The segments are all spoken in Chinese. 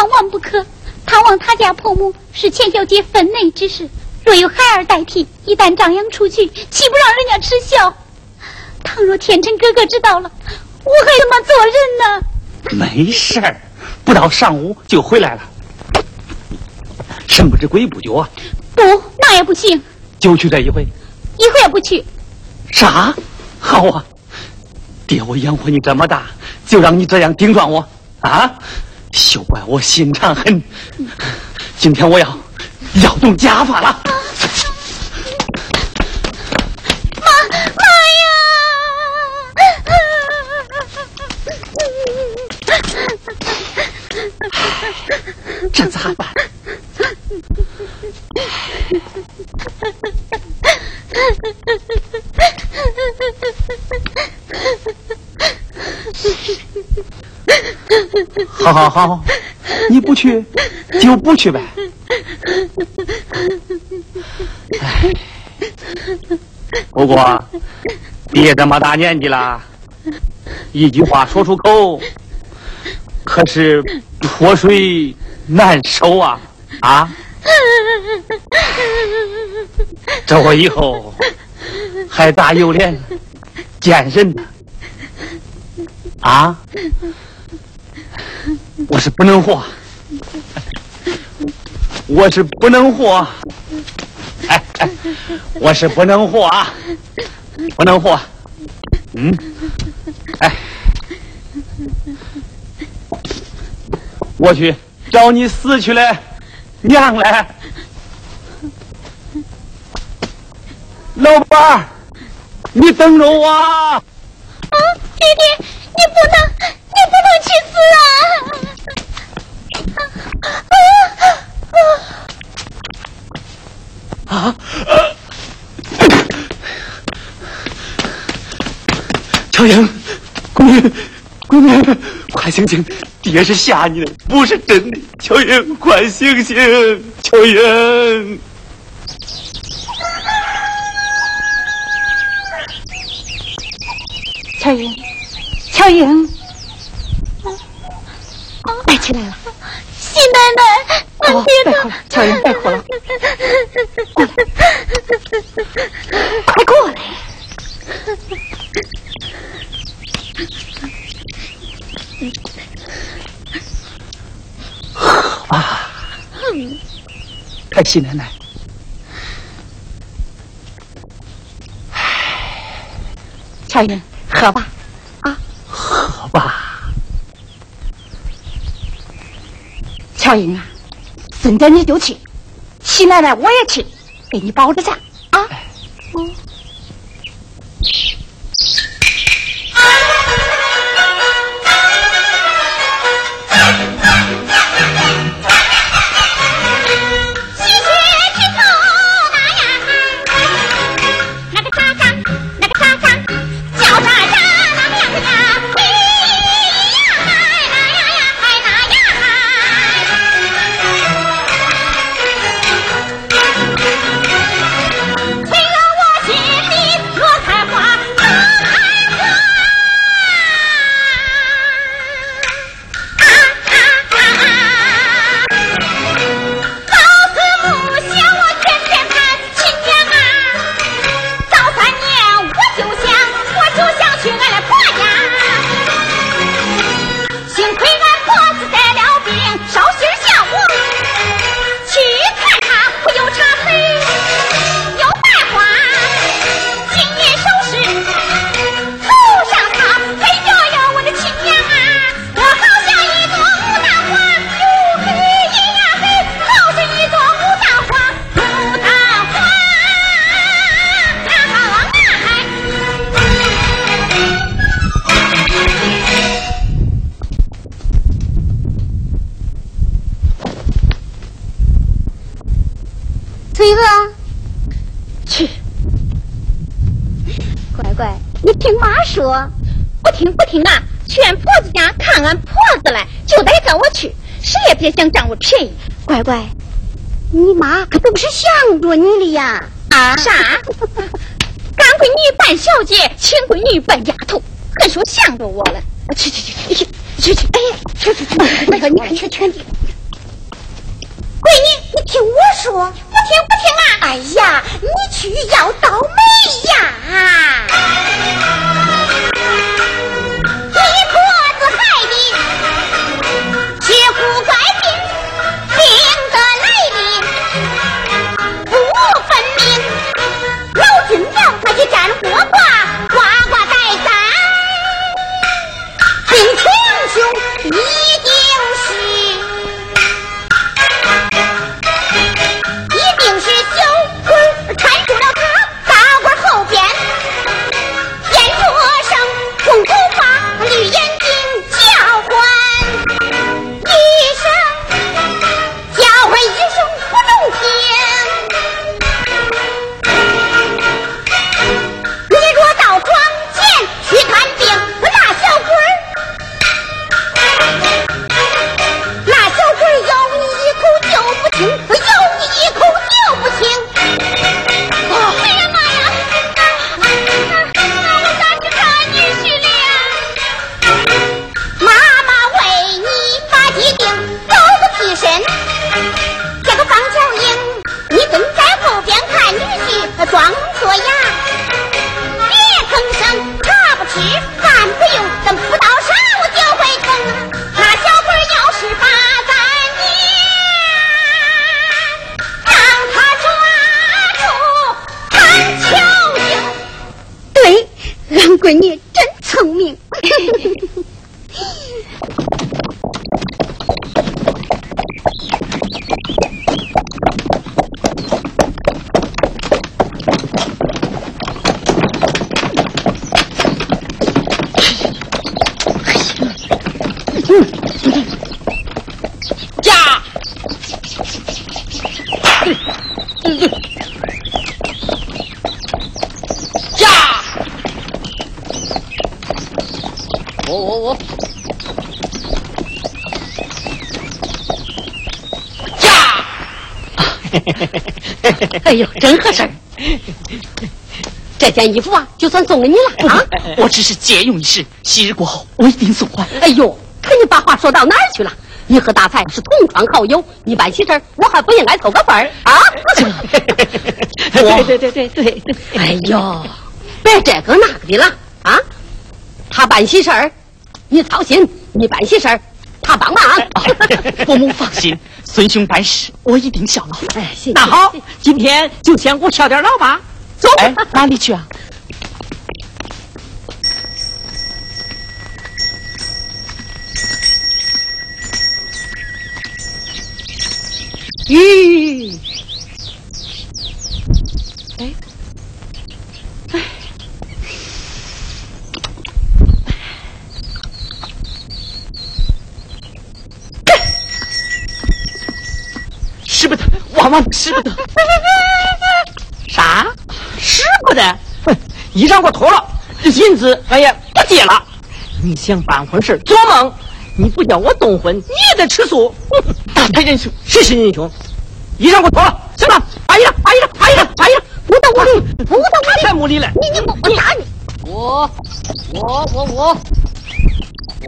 万万不可。探望他家婆母是钱小姐分内之事，若有孩儿代替，一旦张扬出去，岂不让人家耻笑？倘若天成哥哥知道了，我还怎么做人呢？没事儿，不到上午就回来了。神不知鬼不觉啊！不，那也不行。就去这一回，一回也不去。啥？好啊！爹，我养活你这么大，就让你这样顶撞我啊！休怪我心肠狠。今天我要要动家法了。这咋办？好好好，你不去就不去呗。不过爹这么大年纪了，一句话说出口。可是泼水难收啊啊！这我以后还咋有脸见人呢？啊！我是不能活，我是不能活，哎哎，我是不能活啊，不能活，嗯，哎。我去找你死去的娘来，老板，你等着我。啊，弟弟，你不能，你不能去死啊！啊！啊！乔英，闺女，闺女，快醒醒！爹是吓你的，不是真的。乔英，快醒醒！乔英，乔英，乔英，奶起来了。喜奶奶，我别哭了，乔英，别哭了，快过来。啊！太喜奶奶，乔云，喝吧，啊，喝吧。乔英啊，现在你就去，喜奶奶我也去，给你包着下。别想占我便宜，乖乖，你妈可都是想着你的呀！啊啥？干闺女扮小姐，亲闺女扮丫头，还说想着我了？去去去去去去去！哎，去去去！乖乖，你看你看，全地。你听我说，不听不听啊！哎呀，你去要倒霉呀！叫他去占火卦，卦卦带灾，病情凶，哎呦，真合适！这件衣服啊，就算送给你了啊！我只是借用一时，昔日过后，我一定送还。哎呦，看你把话说到哪儿去了？你和大才是同窗好友，你办喜事我还不应该凑个份儿啊？对对对对对！哎呦，别这个那个的了啊！他办喜事你操心；你办喜事儿他帮忙。伯母放心。孙兄办事，我一定效劳。哎，那好，今天就先给我敲点老吧。走，哎，哪里去啊？咦，哎，哎。使不得，万万使不得！啥？使不得？哼，衣裳给我脱了，银子俺也不借了。你想办婚事做梦！你不叫我动婚，你也得吃素。大太仁兄，谁是人兄？衣裳给我脱了，行了，把衣裳，把衣裳，把衣裳，把衣裳，不得我，不得我，太无理了！你你我我打你！我我我我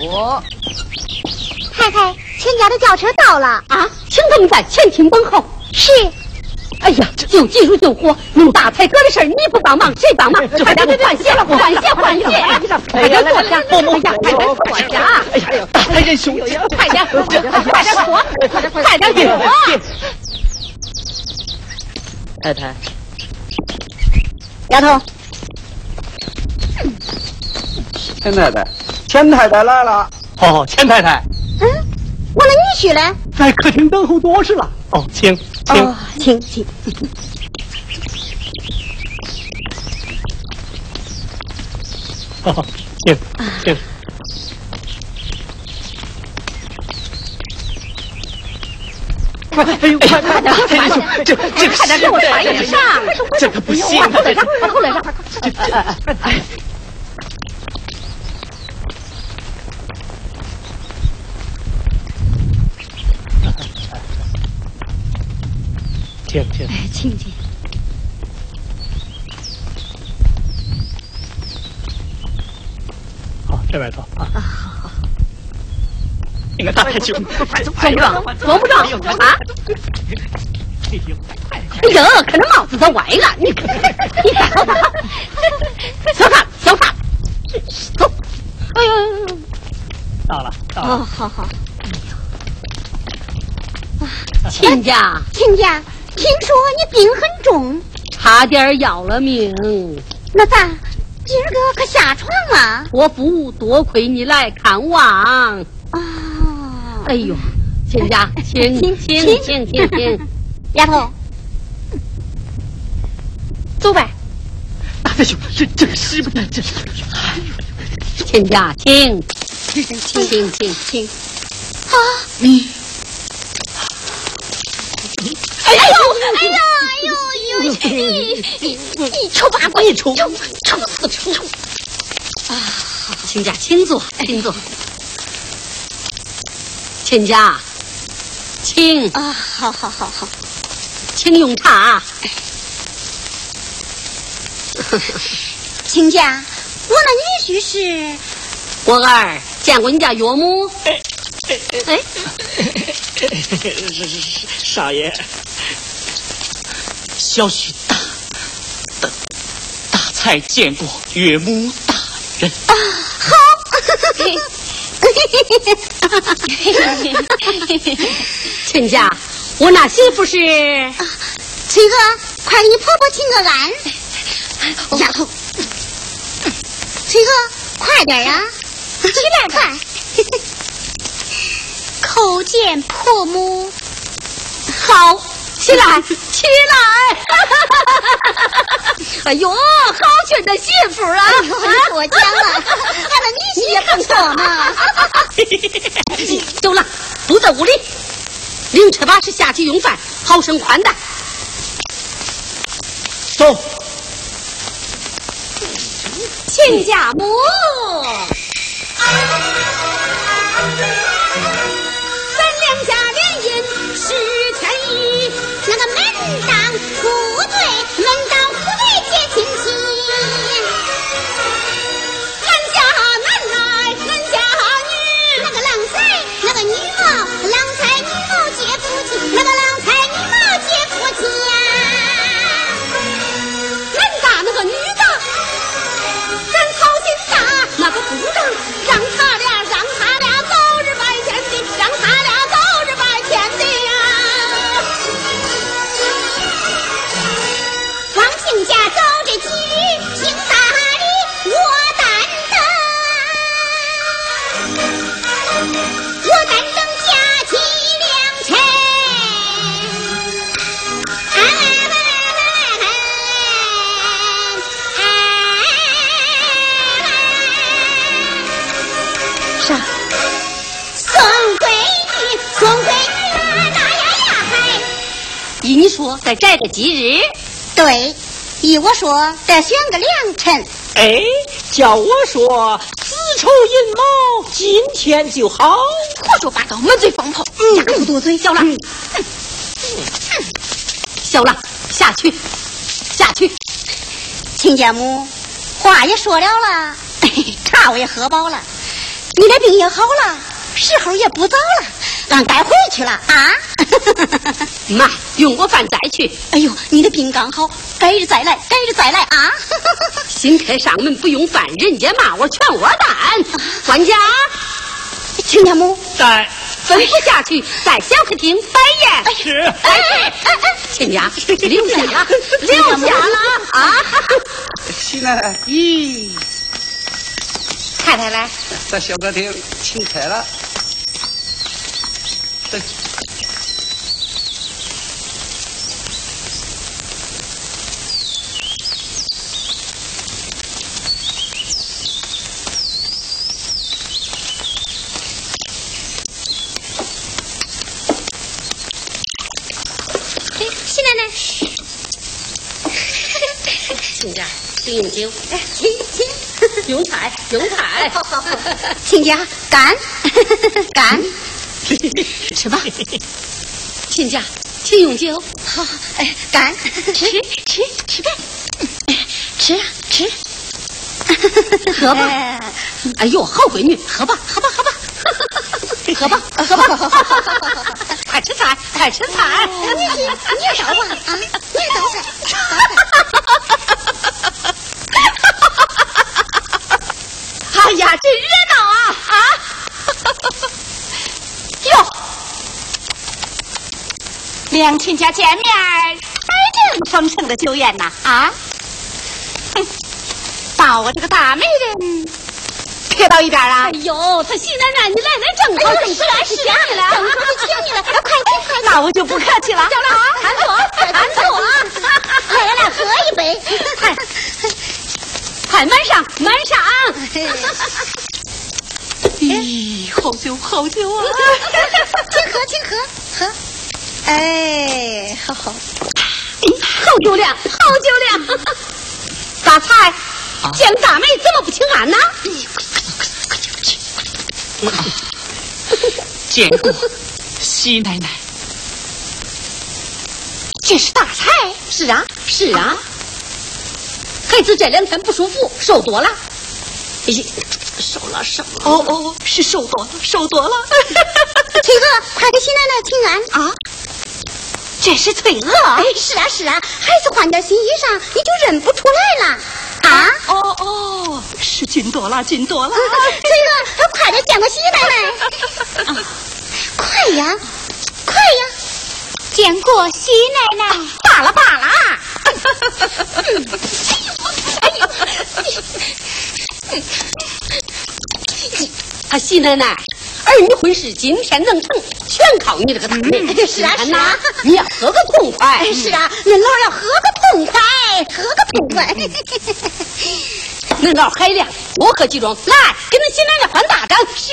我。太太，全家的轿车到了啊，请他们在前厅等候。是。哎呀，救急如救火，弄大才哥的事儿你不帮忙，谁帮忙？快点换鞋，换鞋，换鞋！快点坐下，快点坐下！哎呀，大太仁兄，快点，快点坐，快点坐，快点坐。太太，丫头，钱太太，钱太太来了。哦，钱太太。嗯，我的女婿呢？在客厅等候多时了。哦，请，请，请，请。哦，请，请。快快，哎呦，快快点，快点，这这快点给我穿衣裳，这可不行，快来上，快来上，快快。请请，哎，请请。好，这边走啊。啊，好好。你个大太君，快走，快走，走不着啊！哎呦，可那帽子都歪了，你看，你看，小傻，小傻，走，哎呦，到了，到了哦，了，好好。亲家亲家，听说你病很重，差点要了命，那咋？今儿个可下床了？伯父多亏你来看望。哦，哎呦，亲家，请请请请请请，丫头，走呗。大师兄，这这个是不是这？亲家，请请请请请。啊！你哎呦，哎呀，哎呦呦，你你你丑八怪，你丑丑丑死丑！亲家，请坐，请坐。亲家，请啊，好好好好，请用茶。亲家，我那女婿是我儿见过你家岳母，哎，是是是，少爷，小婿大大大才见过岳母大人。啊，好。亲家，我那媳妇是崔哥，快给你婆婆请个安。丫头，崔哥，快点呀，起来快。叩见婆母。好，起来 起来。哎呦，好俊的媳妇啊！哎呦，你过奖了，俺的女婿也不错嘛。走了，不在屋里，领车把式下去用饭，好生宽待。走。亲家母，那个门当户对，门当户对结亲再摘个吉日，对，依我说，得选个良辰。哎，叫我说子丑寅卯，今天就好。胡说八道，满嘴放炮，家不多嘴，小郎。小郎下去，下去。亲家母，话也说了了，茶我也喝饱了，你的病也好了，时候也不早了，俺该回去了啊。妈，用过饭再去。哎呦，你的病刚好，改日再来，改日再来啊。新客上门不用饭，人家骂我全窝蛋。管家，亲家母，在吩咐下去，在小客厅摆宴。是。哎哎亲家，留下了，留下了啊！喜奶奶，咦，太太来，在小客厅请客了。对，哎，喜奶奶，亲家，请用酒，哎，请请，用菜，用菜。好好好，亲家干干，吃吧。亲家，请用酒。好，哎，干，吃吃吃呗，吃啊吃，喝吧哎哎呦，好闺女，喝吧，喝吧，喝吧，喝吧，喝吧。快吃菜，快吃菜。你你你也倒吧啊，你也倒菜，哎呀，真热闹啊啊！哟，两亲家见面，还真丰盛的酒宴呐啊！哼，把我这个大美人撇到一边啊！哎呦，他喜奶奶，你来来正好，正是啊是啊，正好就请你了，快请快。那我就不客气了。走了啊，安坐，安坐啊，来来来，喝一杯。快，快满上，满上！咦，好酒，好酒啊！请喝，请喝，喝。哎，好好。好酒量，好酒量！大才，见大美怎么不请安呢？见过。喜奶奶，这是大才。是啊，是啊。孩子这两天不舒服，瘦多了。哎，瘦了，瘦了。哦哦，是瘦多了，瘦多了。崔哥，快给喜奶奶请安啊！这是翠娥。哎，是啊是啊，孩子换点新衣裳，你就认不出来了啊！哦哦，是进多了，进多了。翠娥，快点见过喜奶奶。快呀，快呀！见过喜奶奶，罢了罢了。啊，喜奶奶，儿女婚事今天能成，全靠你这个大妹。是啊是啊，你要喝个痛快。是啊，恁老要喝个痛快，喝个痛快。恁老海量，多喝几盅。来，给恁喜奶奶换大张。是。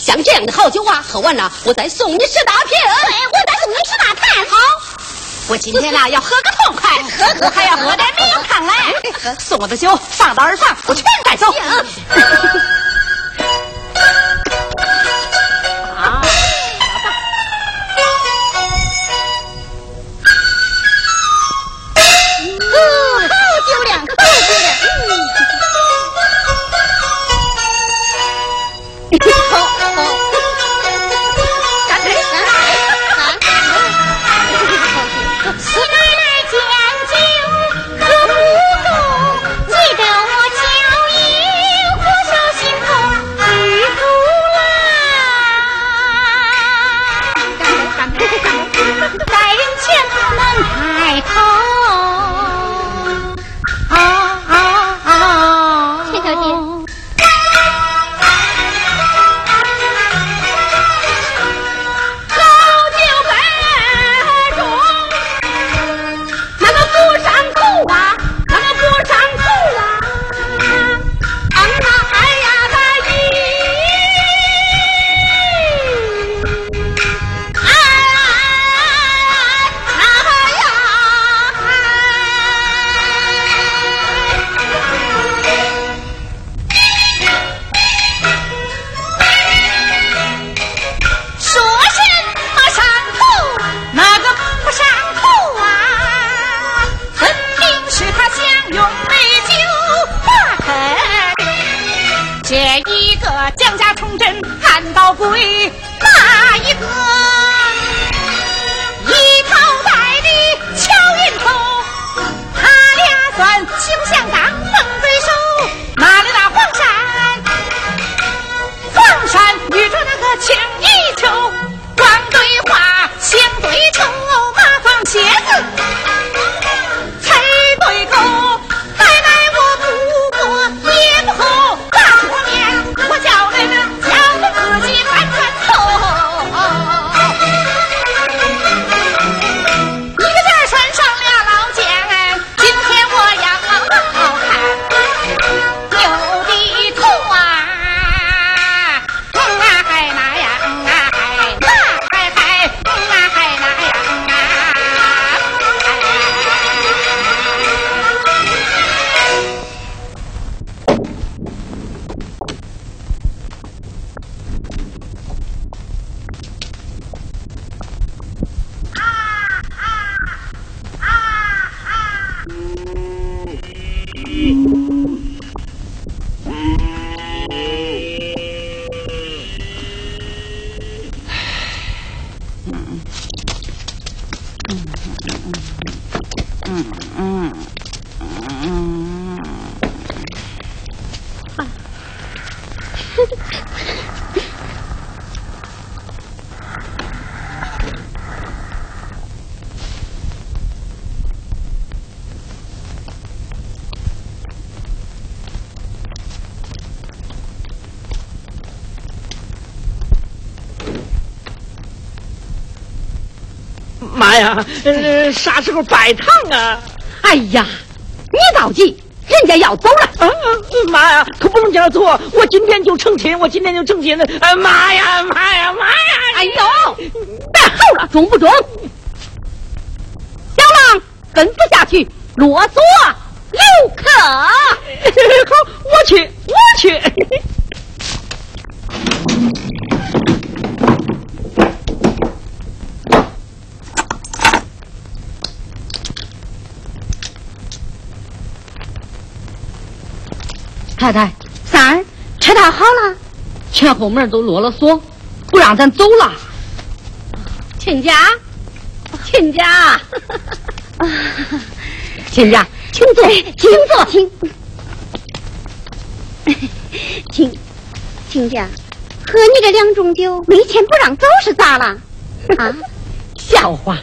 像这样的好酒啊，喝完了我再送你十大瓶。对，我再送你十大坛。好，我今天呐要喝个痛快，喝喝还要喝点美汤来。送我的酒放到耳房，我全带走。呃啥时候摆堂啊？哎呀，你着急，人家要走了。啊，妈呀，可不能这样做！我今天就成亲，我今天就成亲了！哎妈呀，妈呀，妈呀！哎呦，别吼了，中不中？小郎，吩咐下去，啰嗦留客。好，我去，我去。太太，三儿，吃套好了。前后门都落了锁，不让咱走了。亲家，亲家，亲家，请坐，请坐，请，请，亲家，喝你这两种酒，没钱不让走是咋了？啊，笑话。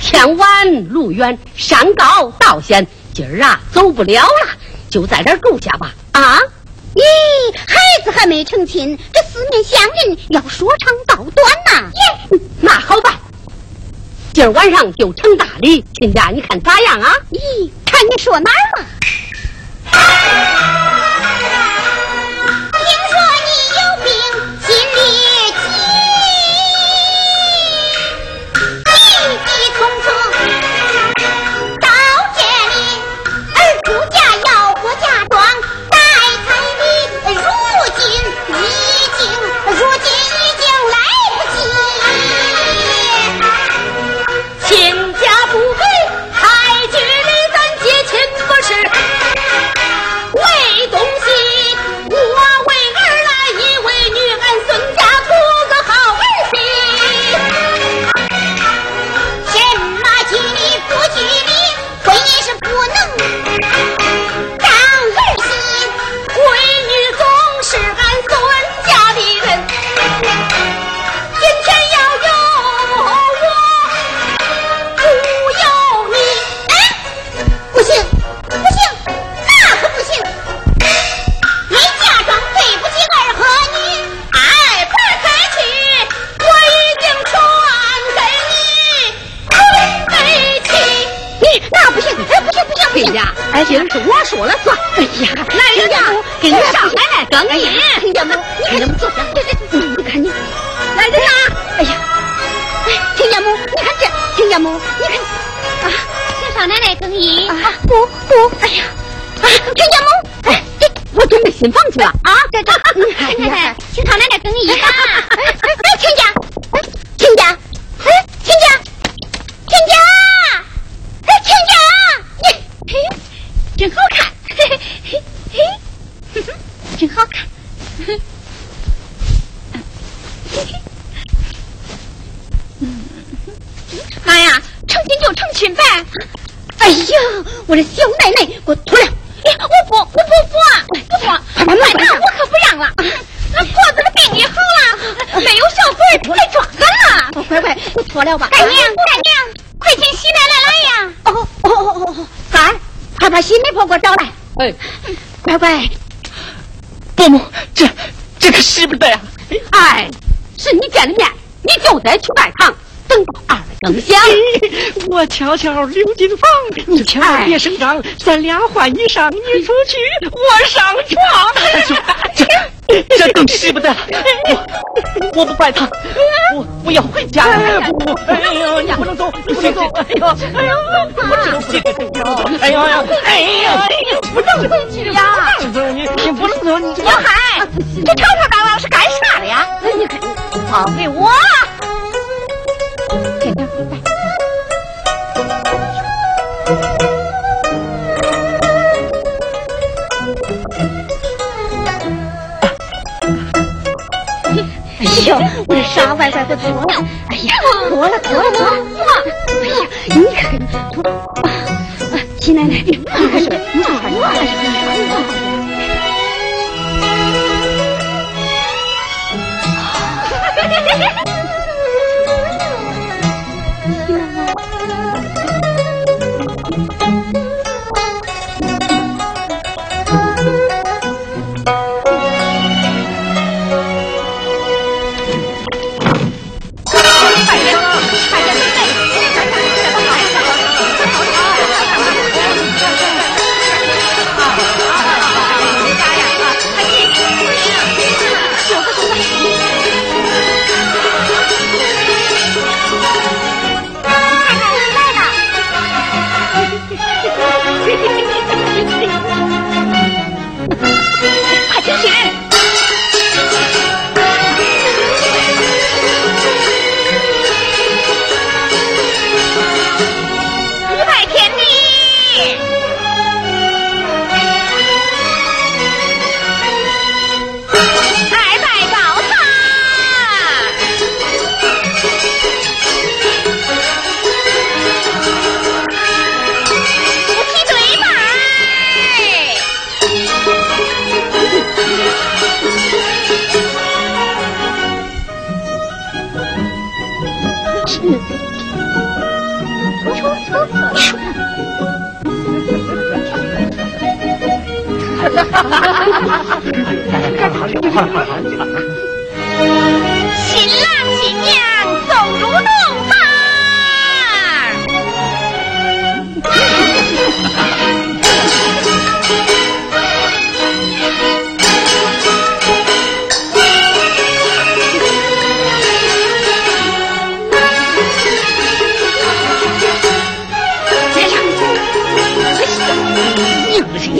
天晚路远，山高道险，今儿啊走不了了，就在这儿住下吧。啊？咦，孩子还没成亲，这四面乡人要说长道短呐。耶，那好办，今儿晚上就成大礼。亲家，你看咋样啊？咦，看你说哪儿了？你放弃吧啊这，请太太，请少奶奶更衣啊！哎哎，亲家，哎，亲家，哎，亲家，亲家，哎，亲家，你，嘿，真好看，嘿嘿嘿嘿，哼哼，真好看，哼，嘿嘿，嗯，妈呀，成亲就成亲呗！哎呀，我的小奶奶，给我脱了！哎，我不，我不不不不，快快快，我可不让了！俺婆子的病也好了，没有小鬼来抓俺了！乖乖，你脱了吧！干娘，干娘，快请喜奶奶来呀！哦哦哦哦哦，三儿，快把新媒婆给我找来！哎，乖乖，伯母，这这可使不得呀！哎，是你见了面，你就得去拜堂，等到二更响。我悄悄溜进房，你千万别声张，咱俩换衣裳，你出去，我上床。这这更使不得了！我我不怪他，我我要回家。哎不，哎呦，你不能走，你不能走！哎呦，哎呦，我知道不能走！哎呦呀，哎呀，不能回去呀！不能走，你你不能走，你小海，这吵吵嚷嚷是干啥的呀？你看，交给我。给他来。哎呦，我这傻乖乖给脱了！哎呀，脱了脱了脱了！哎呀，你看脱啊！齐奶奶，你还是你看看，我还是跟你乔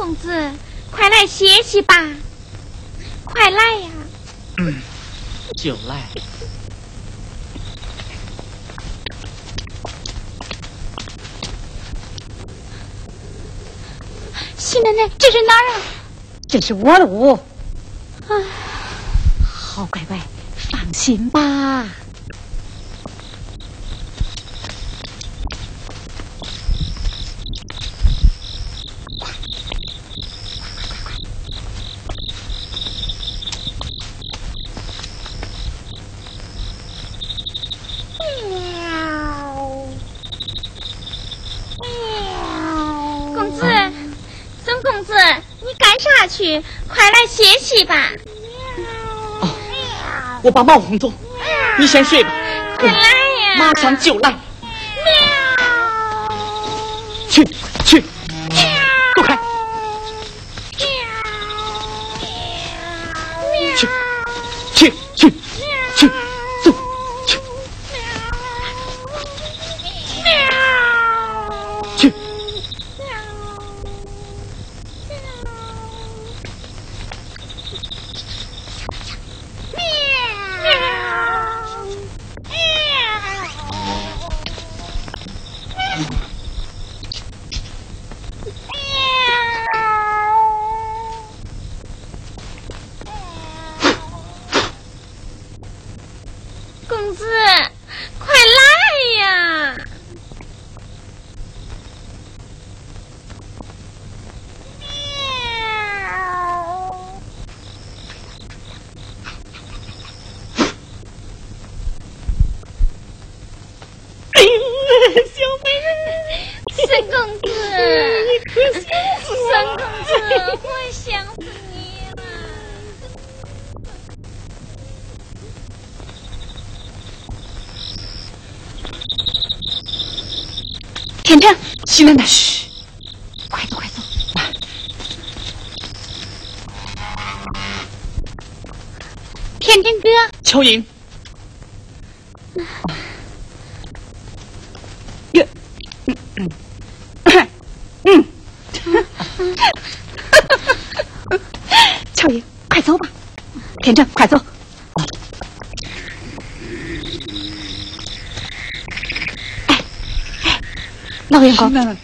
公子，快来歇息吧，快来呀！嗯就来。西奶奶，这是哪儿啊？这是我的屋。哎，好乖乖，放心吧。公子，孙公子，你干啥去？快来歇息吧！我把猫哄走，你先睡吧，快来呀！马上就来。喵！去去，走开！去去去去，走去去。公子，快来呀！小美人，孙公子，你可死孙公子，我想死你了。天成，西奶奶，嘘，快走快走！天真哥，乔英。耶，嗯，乔英，快走吧。天成，快走。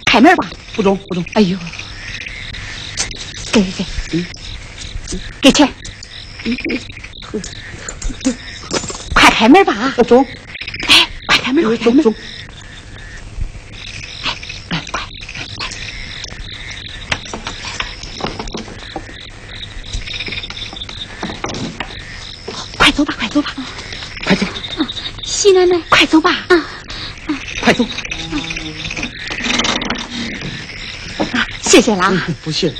开门吧。不中不中，哎呦，给给给，给钱。快开门吧！啊呃中哎，快开门，快开门！中中，哎，快！快走吧，快走吧，快走西奶奶，快走吧！啊，快走，谢谢了啊！不谢。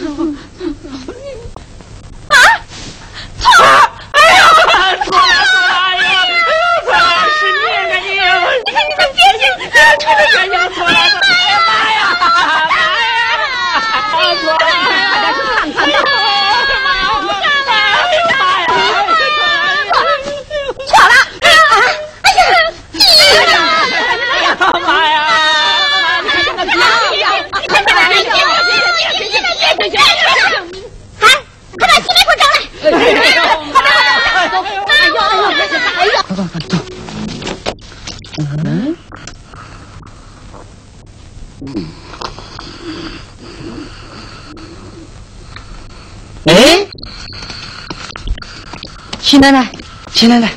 师 傅奶奶，起来来，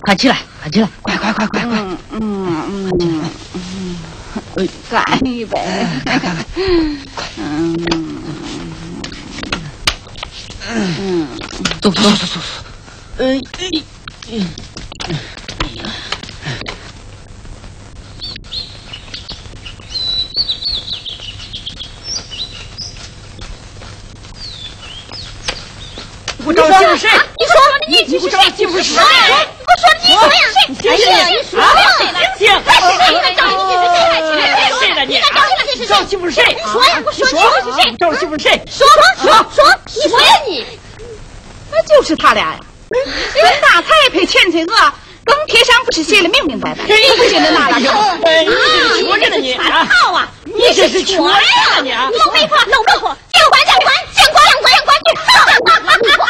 快起来，快起来，快快快快快！嗯嗯嗯嗯，干一杯，干干干！谁？你说呀，我说你是谁？赵媳妇是谁？说说说，你说呀你，那就是他俩呀。孙大才配欠翠娥，登天上不是写的明明白白？不行了，大，啊，你这是全套啊！你这是全呀你！老妹夫，老妹夫，见官见官，见官见官见官，哈哈哈哈哈！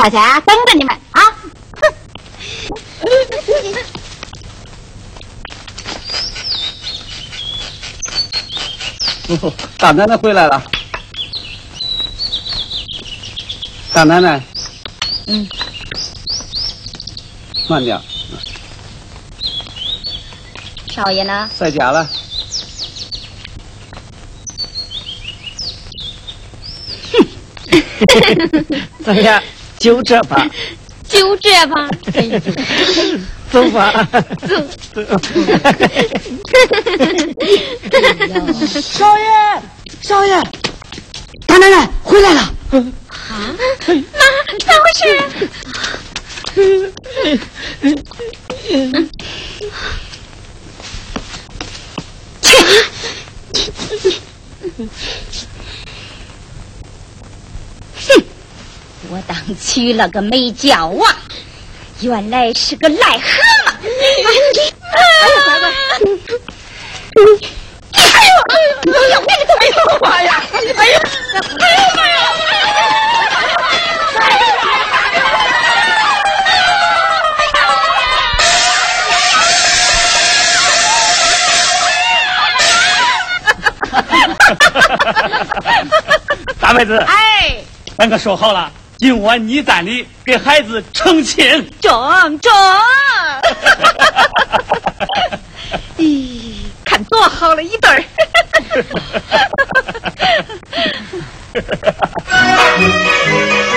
少钱等着你们啊！哦 大奶奶回来了。大奶奶，嗯，慢点，少爷呢？在家了。咱俩就这吧，就这吧。走吧。走少爷，少爷，大奶奶回来了。啊妈，咋回事？我当娶了个美娇啊，原来是个癞蛤蟆！哎呀，哎呦，哎呦，哎呦，哎呦妈呀！哎呦，哎呦妈呀！大妹子，哎，咱可说好了，今晚你在里给孩子成亲，中中！咦，看多好了一对儿！